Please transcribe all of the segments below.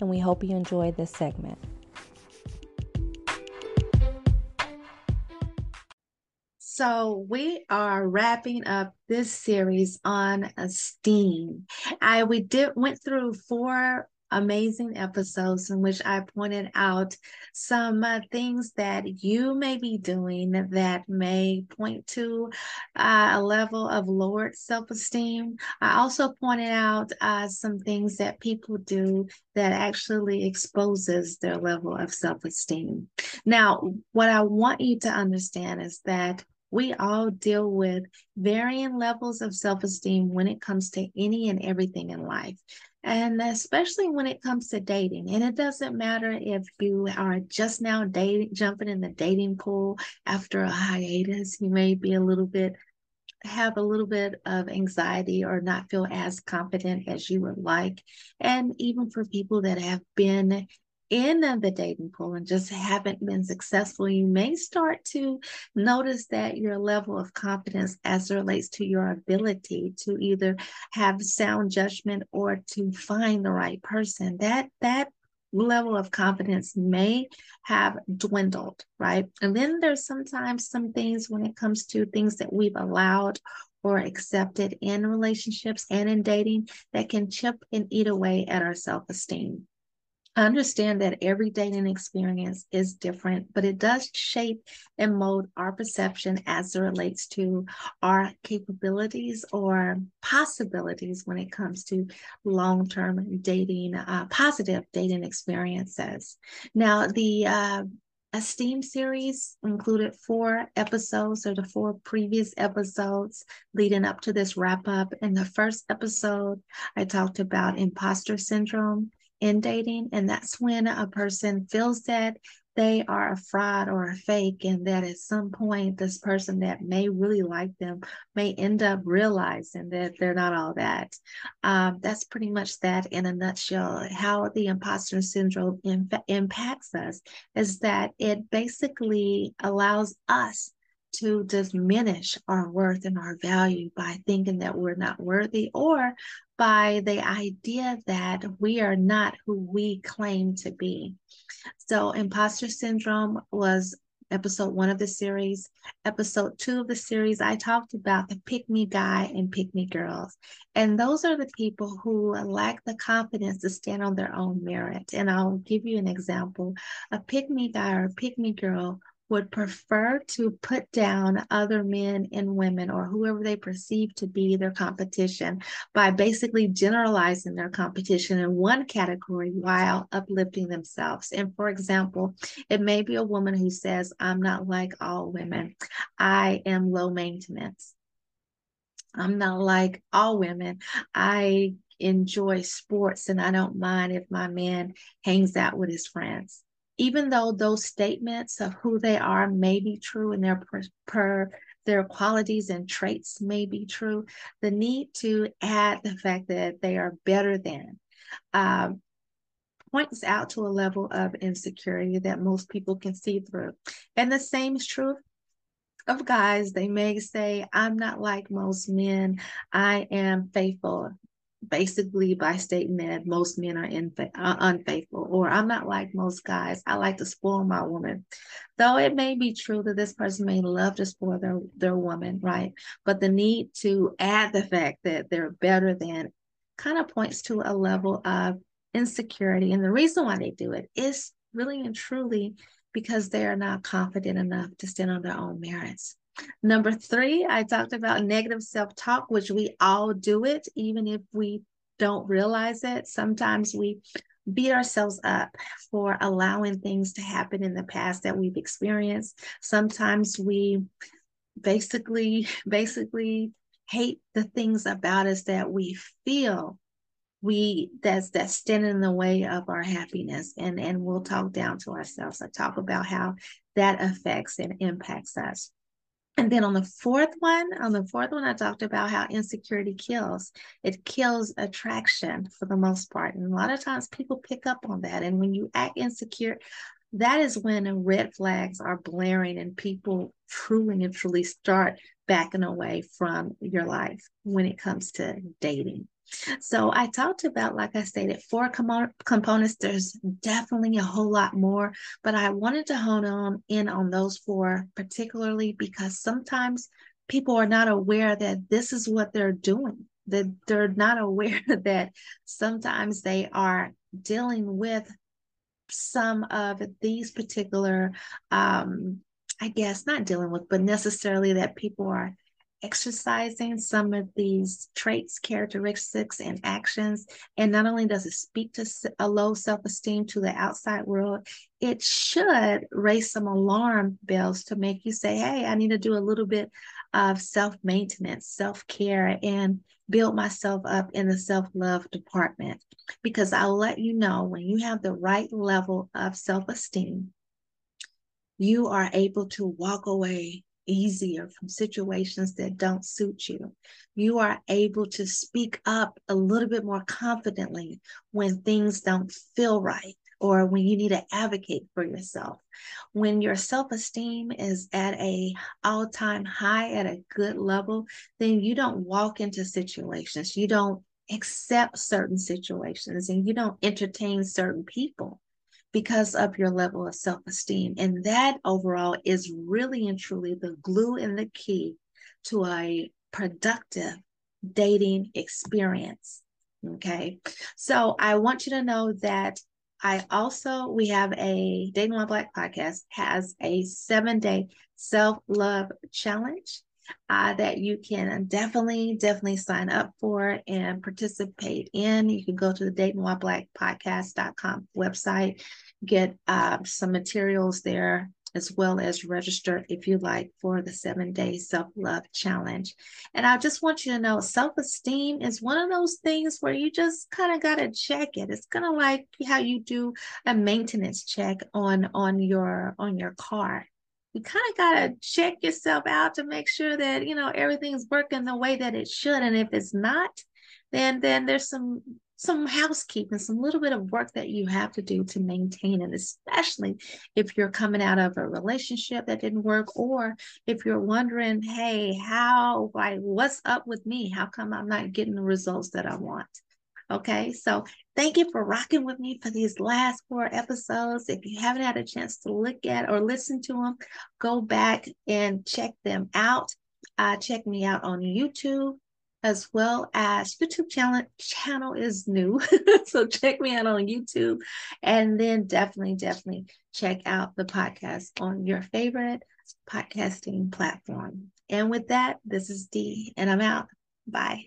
and we hope you enjoy this segment. So, we are wrapping up this series on esteem. I we did went through four amazing episodes in which I pointed out some uh, things that you may be doing that may point to uh, a level of lowered self esteem. I also pointed out uh, some things that people do that actually exposes their level of self esteem. Now, what I want you to understand is that we all deal with varying levels of self esteem when it comes to any and everything in life and especially when it comes to dating and it doesn't matter if you are just now dating jumping in the dating pool after a hiatus you may be a little bit have a little bit of anxiety or not feel as confident as you would like. And even for people that have been in the dating pool and just haven't been successful, you may start to notice that your level of confidence as it relates to your ability to either have sound judgment or to find the right person. That that level of confidence may have dwindled, right? And then there's sometimes some things when it comes to things that we've allowed or accepted in relationships and in dating that can chip and eat away at our self esteem understand that every dating experience is different, but it does shape and mold our perception as it relates to our capabilities or possibilities when it comes to long term dating, uh, positive dating experiences. Now, the uh, Esteem series included four episodes or the four previous episodes leading up to this wrap up. In the first episode, I talked about imposter syndrome in dating. And that's when a person feels that they are a fraud or a fake, and that at some point, this person that may really like them may end up realizing that they're not all that. Um, that's pretty much that in a nutshell. How the imposter syndrome impacts us is that it basically allows us to diminish our worth and our value by thinking that we're not worthy or by the idea that we are not who we claim to be. So, imposter syndrome was episode one of the series. Episode two of the series, I talked about the pick me guy and pick me girls. And those are the people who lack the confidence to stand on their own merit. And I'll give you an example. A pick me guy or pick me girl would prefer to put down other men and women or whoever they perceive to be their competition by basically generalizing their competition in one category while uplifting themselves. And for example, it may be a woman who says, I'm not like all women, I am low maintenance. I'm not like all women. I enjoy sports and I don't mind if my man hangs out with his friends even though those statements of who they are may be true and their per, per their qualities and traits may be true, the need to add the fact that they are better than um, points out to a level of insecurity that most people can see through. And the same is true of guys. They may say, I'm not like most men. I am faithful basically by stating that most men are infa- unfaithful, or I'm not like most guys. I like to spoil my woman. Though it may be true that this person may love to spoil their, their woman, right? But the need to add the fact that they're better than kind of points to a level of insecurity. And the reason why they do it is really and truly because they are not confident enough to stand on their own merits. Number three, I talked about negative self talk, which we all do it, even if we don't realize it. Sometimes we beat ourselves up for allowing things to happen in the past that we've experienced. Sometimes we basically, basically hate the things about us that we feel we that's that's standing in the way of our happiness and and we'll talk down to ourselves i talk about how that affects and impacts us and then on the fourth one on the fourth one i talked about how insecurity kills. It kills attraction for the most part. And a lot of times people pick up on that. And when you act insecure that is when red flags are blaring and people truly and truly start backing away from your life when it comes to dating so I talked about, like I stated, four com- components. There's definitely a whole lot more, but I wanted to hone on in on those four particularly because sometimes people are not aware that this is what they're doing. That they're not aware that sometimes they are dealing with some of these particular um, I guess not dealing with, but necessarily that people are exercising some of these traits, characteristics, and actions. And not only does it speak to a low self esteem to the outside world, it should raise some alarm bells to make you say, hey, I need to do a little bit of self maintenance, self care, and build myself up in the self love department. Because I'll let you know when you have the right level of self esteem, you are able to walk away easier from situations that don't suit you. You are able to speak up a little bit more confidently when things don't feel right or when you need to advocate for yourself. When your self-esteem is at a all-time high at a good level, then you don't walk into situations. You don't accept certain situations and you don't entertain certain people because of your level of self esteem. And that overall is really and truly the glue and the key to a productive dating experience. Okay. So I want you to know that I also, we have a Dating While Black podcast has a seven day self love challenge uh, that you can definitely, definitely sign up for and participate in. You can go to the Dating While Black podcast.com website, get uh, some materials there as well as register if you like for the seven day self love challenge. And I just want you to know self esteem is one of those things where you just kind of got to check it. It's kind of like how you do a maintenance check on on your on your car you kind of got to check yourself out to make sure that you know everything's working the way that it should and if it's not then then there's some some housekeeping some little bit of work that you have to do to maintain it especially if you're coming out of a relationship that didn't work or if you're wondering hey how why what's up with me? How come i'm not getting the results that i want Okay, so thank you for rocking with me for these last four episodes. If you haven't had a chance to look at or listen to them, go back and check them out. Uh, check me out on YouTube as well as YouTube channel channel is new. so check me out on YouTube and then definitely, definitely check out the podcast on your favorite podcasting platform. And with that, this is Dee and I'm out. Bye.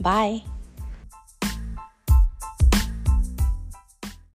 Bye.